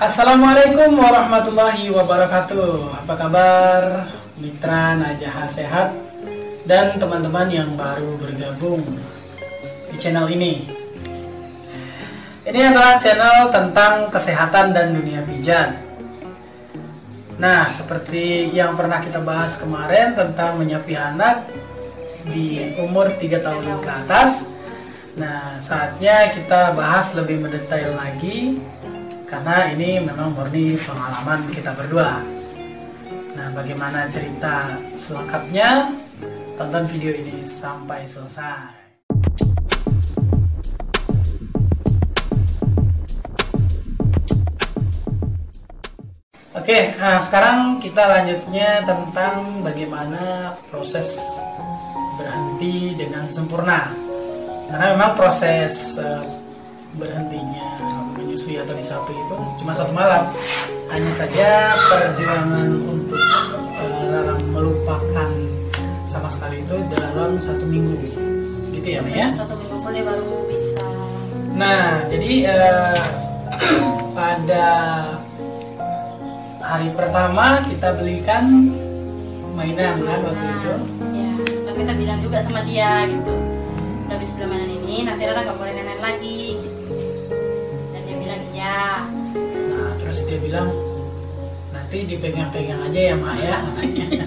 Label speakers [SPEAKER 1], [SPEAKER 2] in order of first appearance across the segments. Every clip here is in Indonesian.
[SPEAKER 1] Assalamualaikum warahmatullahi wabarakatuh. Apa kabar mitra Najaha Sehat dan teman-teman yang baru bergabung di channel ini? Ini adalah channel tentang kesehatan dan dunia pijat. Nah, seperti yang pernah kita bahas kemarin tentang menyapi anak di umur 3 tahun ke atas. Nah, saatnya kita bahas lebih mendetail lagi karena ini memang murni pengalaman kita berdua. Nah, bagaimana cerita selengkapnya? Tonton video ini sampai selesai. Oke, nah sekarang kita lanjutnya tentang bagaimana proses berhenti dengan sempurna. Karena memang proses uh, berhentinya menyusui atau disapi itu cuma satu malam. Hanya saja perjuangan untuk uh, melupakan sama sekali itu dalam satu minggu. Gitu ya Maya
[SPEAKER 2] satu minggu boleh baru bisa.
[SPEAKER 1] Nah jadi uh, pada hari pertama kita belikan mainan kan waktu itu.
[SPEAKER 2] Ya dan kita bilang juga sama dia gitu. Udah habis beli mainan ini nanti Rara nggak boleh nenek lagi gitu iya.
[SPEAKER 1] Nah terus dia bilang nanti dipegang-pegang aja ya Maya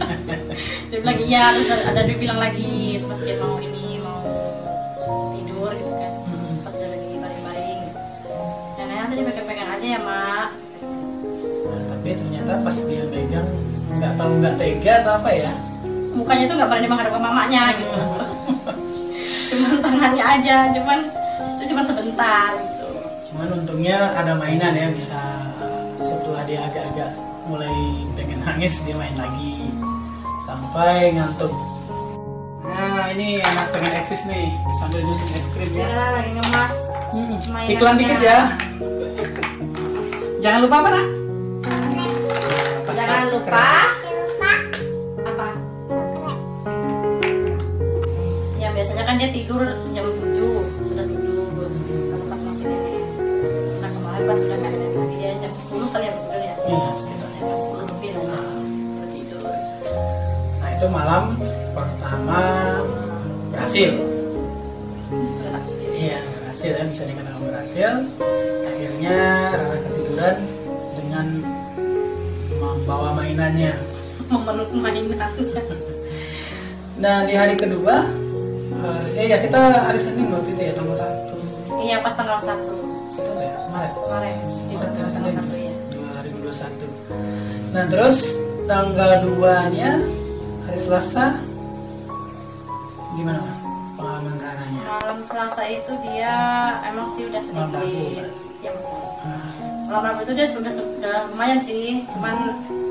[SPEAKER 2] dia bilang iya terus ada dia bilang lagi pas dia mau ini mau tidur gitu kan
[SPEAKER 1] Hmm.
[SPEAKER 2] pas dia lagi baring-baring. Dan nanti dia pegang-pegang aja ya mak.
[SPEAKER 1] Nah, tapi ternyata pas dia pegang nggak tahu nggak tega atau apa ya?
[SPEAKER 2] Mukanya tuh nggak berani menghadap ke mamanya gitu. Cuman tangannya aja cuman itu cuma sebentar gitu
[SPEAKER 1] cuman untungnya ada mainan ya bisa setelah dia agak-agak mulai pengen nangis dia main lagi. Sampai ngantuk. Nah ini anak pengen eksis nih sambil nyusun es krim ya.
[SPEAKER 2] Lagi ngemas
[SPEAKER 1] Hmm,
[SPEAKER 2] mainannya.
[SPEAKER 1] iklan dikit ya. Jangan lupa apa nak.
[SPEAKER 2] Jangan lupa. apa? Ya biasanya kan dia tidur ya
[SPEAKER 1] Iya, sekitar.
[SPEAKER 2] jam 10 lebih lah udah tidur
[SPEAKER 1] nah itu malam pertama berhasil
[SPEAKER 2] gitu.
[SPEAKER 1] Iya berhasil ya bisa dikatakan berhasil. Akhirnya Rara ketiduran dengan membawa mainannya.
[SPEAKER 2] memeluk mainan
[SPEAKER 1] Nah di hari kedua, eh eh, ya kita hari Senin waktu itu ya tanggal satu.
[SPEAKER 2] iya pas tanggal 1
[SPEAKER 1] Satu ya Maret.
[SPEAKER 2] kemarin di
[SPEAKER 1] Maret ya,
[SPEAKER 2] tanggal
[SPEAKER 1] Senin.
[SPEAKER 2] 1
[SPEAKER 1] 2021. Nah terus tanggal 2 nya hari Selasa gimana Mas? pengalaman Raranya?
[SPEAKER 2] malam Selasa itu dia emang sih udah
[SPEAKER 1] Malam Rabu,
[SPEAKER 2] sedikit
[SPEAKER 1] Pak.
[SPEAKER 2] ya betul.
[SPEAKER 1] Ah,
[SPEAKER 2] malam Rabu itu dia sudah sudah lumayan sih cuman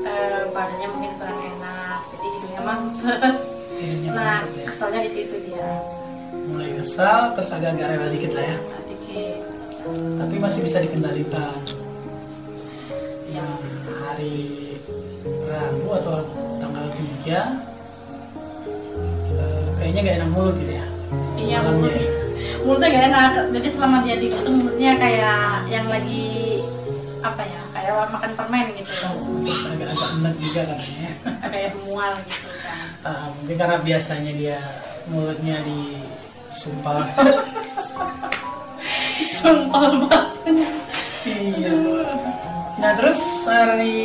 [SPEAKER 2] eh, badannya mungkin kurang enak jadi hidungnya mampet nah
[SPEAKER 1] ya.
[SPEAKER 2] keselnya di situ dia
[SPEAKER 1] Mulai kesal terus agak-agak rela dikit lah ya.
[SPEAKER 2] Dikit
[SPEAKER 1] tapi masih bisa dikendalikan yang hari Rabu atau tanggal 3 eh, kayaknya gak enak mulut gitu ya
[SPEAKER 2] iya mulut.
[SPEAKER 1] Ya.
[SPEAKER 2] mulutnya gak enak jadi selama dia tidur tuh mulutnya kayak yang lagi apa ya kayak makan permen gitu.
[SPEAKER 1] Oh, terus agak-agak enak juga katanya.
[SPEAKER 2] Kayak mual gitu kan.
[SPEAKER 1] Ah, mungkin karena biasanya dia mulutnya disumpal.
[SPEAKER 2] Sumpah banget.
[SPEAKER 1] iya nah terus hari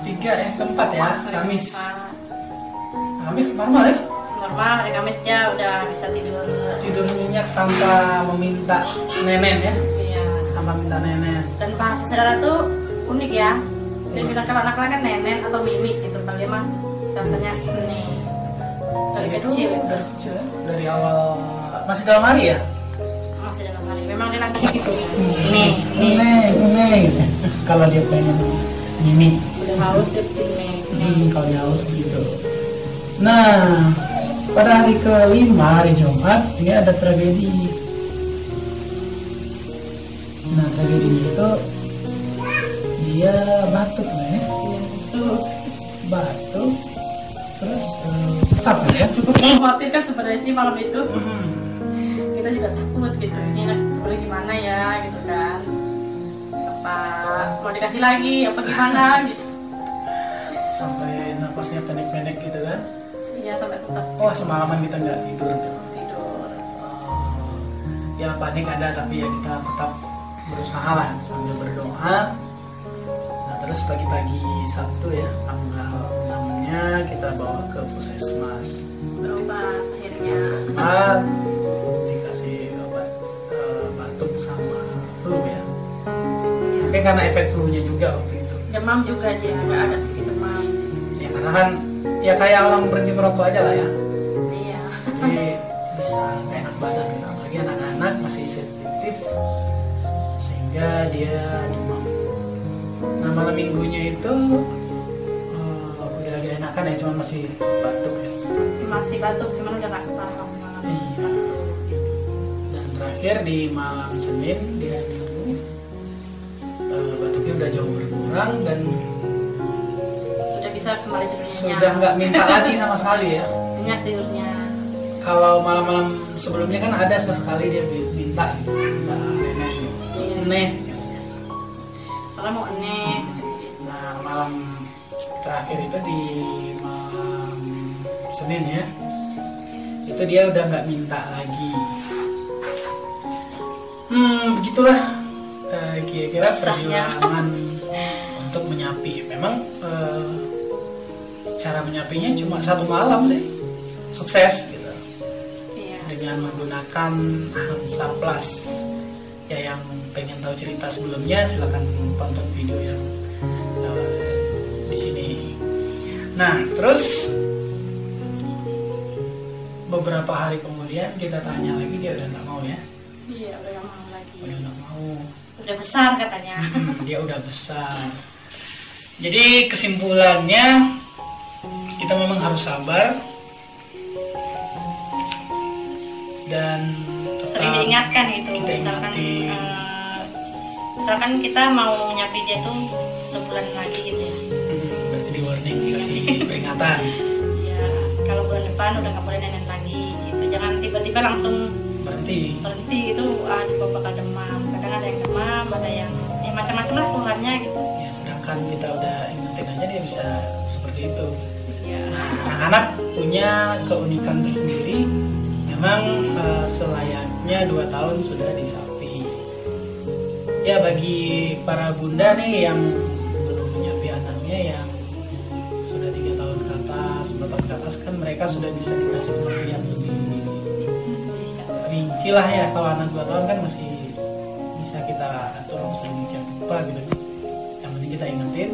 [SPEAKER 1] ketiga eh keempat ya
[SPEAKER 2] Hari
[SPEAKER 1] Kamis.
[SPEAKER 2] Keempat.
[SPEAKER 1] Kamis normal ya
[SPEAKER 2] normal hari Kamis dia udah bisa tidur.
[SPEAKER 1] Tidur nyenyak tanpa meminta nenen ya?
[SPEAKER 2] Iya.
[SPEAKER 1] Tanpa minta nenen
[SPEAKER 2] dan bahasa saudara tuh unik ya. Dia bilang kalau anak-anak kan nenen atau mimik gitu. Dia mah bahasanya nih dari
[SPEAKER 1] Itu
[SPEAKER 2] kecil.
[SPEAKER 1] dari kecil ya? dari awal masih dalam hari ya
[SPEAKER 2] dia lagi gitu. Ya nih. Nih
[SPEAKER 1] neng kalau dia pengen mimi.
[SPEAKER 2] Udah haus dia bikin nih nih
[SPEAKER 1] hmm, kalau dia haus gitu. Nah pada hari kelima hari Jumat dia ada tragedi. Nah tragedinya itu dia batuk ya
[SPEAKER 2] itu
[SPEAKER 1] batuk terus eh, sesak ya?
[SPEAKER 2] Cukup mengkhawatirkan sebenarnya sih malam itu.
[SPEAKER 1] Hmm.
[SPEAKER 2] Kita juga takut gitu. Ini sebenarnya gimana ya gitu kan. Apa mau dikasih lagi? Apa gimana? Gitu.
[SPEAKER 1] Sampai napasnya pendek-pendek gitu kan?
[SPEAKER 2] Iya sampai sesak.
[SPEAKER 1] Oh semalaman kita nggak tidur tuh.
[SPEAKER 2] Tidur.
[SPEAKER 1] Ya panik ada tapi ya kita tetap berusaha lah sambil berdoa. Nah terus pagi-pagi Sabtu ya tanggal 6 nya kita bawa ke puskesmas.
[SPEAKER 2] Berobat akhirnya
[SPEAKER 1] karena efek flu-nya juga waktu itu.
[SPEAKER 2] Demam juga dia agak ada sedikit demam.
[SPEAKER 1] Ya karena kan ya kayak orang berhenti merokok aja lah ya.
[SPEAKER 2] Iya.
[SPEAKER 1] Jadi bisa enak badan apalagi anak-anak masih sensitif sehingga dia demam. Nah malam minggunya itu eh, udah agak enakan ya cuma masih batuk ya.
[SPEAKER 2] Masih batuk cuman udah nggak separah malam.
[SPEAKER 1] Iya. Dan terakhir di malam Senin di hari Minggu eh, batuknya udah jauh berkurang dan
[SPEAKER 2] sudah bisa kembali tidurnya
[SPEAKER 1] sudah nggak minta lagi sama sekali ya
[SPEAKER 2] nyenyak tidurnya
[SPEAKER 1] kalau malam-malam sebelumnya kan ada sesekali dia minta gitu minta nenek
[SPEAKER 2] Iya.
[SPEAKER 1] nenek
[SPEAKER 2] kalau mau aneh
[SPEAKER 1] Nah, malam terakhir itu di malam Senin ya. Itu dia udah nggak minta lagi. Hmm, begitulah kira-kira
[SPEAKER 2] Kisahnya.
[SPEAKER 1] perjuangan untuk menyapi. Memang eh, cara menyapinya cuma satu malam sih. Sukses gitu.
[SPEAKER 2] iya
[SPEAKER 1] Dengan menggunakan Hansa Plus. Ya yang pengen tahu cerita sebelumnya silahkan tonton video yang eh, di sini. Nah, terus beberapa hari kemudian kita tanya lagi dia udah nggak mau ya,
[SPEAKER 2] iya udah nggak mau lagi
[SPEAKER 1] udah nggak mau.
[SPEAKER 2] Udah besar katanya.
[SPEAKER 1] Hmm, dia udah besar. Jadi kesimpulannya kita memang harus sabar. Dan
[SPEAKER 2] sering diingatkan gitu
[SPEAKER 1] kita
[SPEAKER 2] misalkan eh, misalkan kita mau nyapi dia tuh sebulan lagi gitu ya.
[SPEAKER 1] Hmm, berarti di warning dikasih peringatan.
[SPEAKER 2] ya kalau bulan depan udah nggak boleh nenek lagi gitu. Jangan tiba-tiba langsung
[SPEAKER 1] Berhenti.
[SPEAKER 2] berhenti itu ah juga bakal demam kadang ada yang demam ada yang ya macam-macam lah keluhannya gitu
[SPEAKER 1] Ya, sedangkan kita udah ingetin aja dia bisa seperti itu.
[SPEAKER 2] ya
[SPEAKER 1] Nah, anak-anak punya keunikan tersendiri. Memang eh, selayaknya dua tahun sudah disapi. Ya bagi para bunda nih yang belum menyapi anaknya yang sudah tiga tahun ke atas, empat tahun ke atas kan mereka sudah bisa dikasih pengertian lebih rinci lah ya. Kalau anak dua tahun kan masih bisa kita atur sedemikian rupa gitu. Yang penting kita ingetin.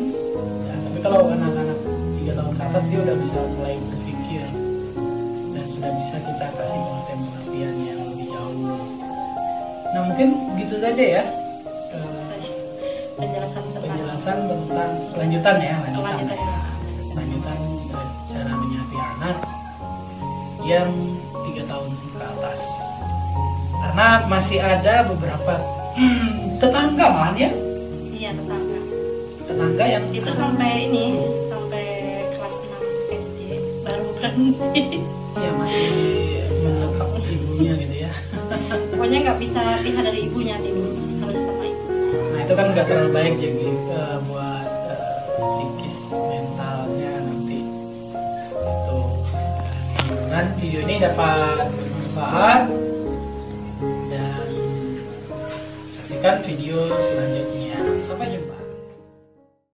[SPEAKER 1] Ya, tapi kalau anak-anak tiga tahun ke atas dia udah bisa mulai berpikir dan sudah bisa kita kasih pengertian-pengertian yang lebih jauh. Nah mungkin gitu saja ya
[SPEAKER 2] penjelasan tentang
[SPEAKER 1] penjelasan tentang lanjutan ya lanjutan,
[SPEAKER 2] lanjutan
[SPEAKER 1] ya. lanjutan cara menyapi anak yang Karena masih ada beberapa. Tetangga malah ya?
[SPEAKER 2] Iya tetangga.
[SPEAKER 1] Tetangga yang
[SPEAKER 2] itu sampai ini sampai kelas 6 SD baru berhenti.
[SPEAKER 1] Ya masih menekap ibunya gitu ya.
[SPEAKER 2] pokoknya nggak bisa pisah dari ibunya tidur harus sama ibu.
[SPEAKER 1] Nah itu kan nggak terlalu baik jadi eh, buat eh, psikis mentalnya nanti. Itu. Dan video ini dapat bermanfaat menyaksikan video selanjutnya. Sampai jumpa.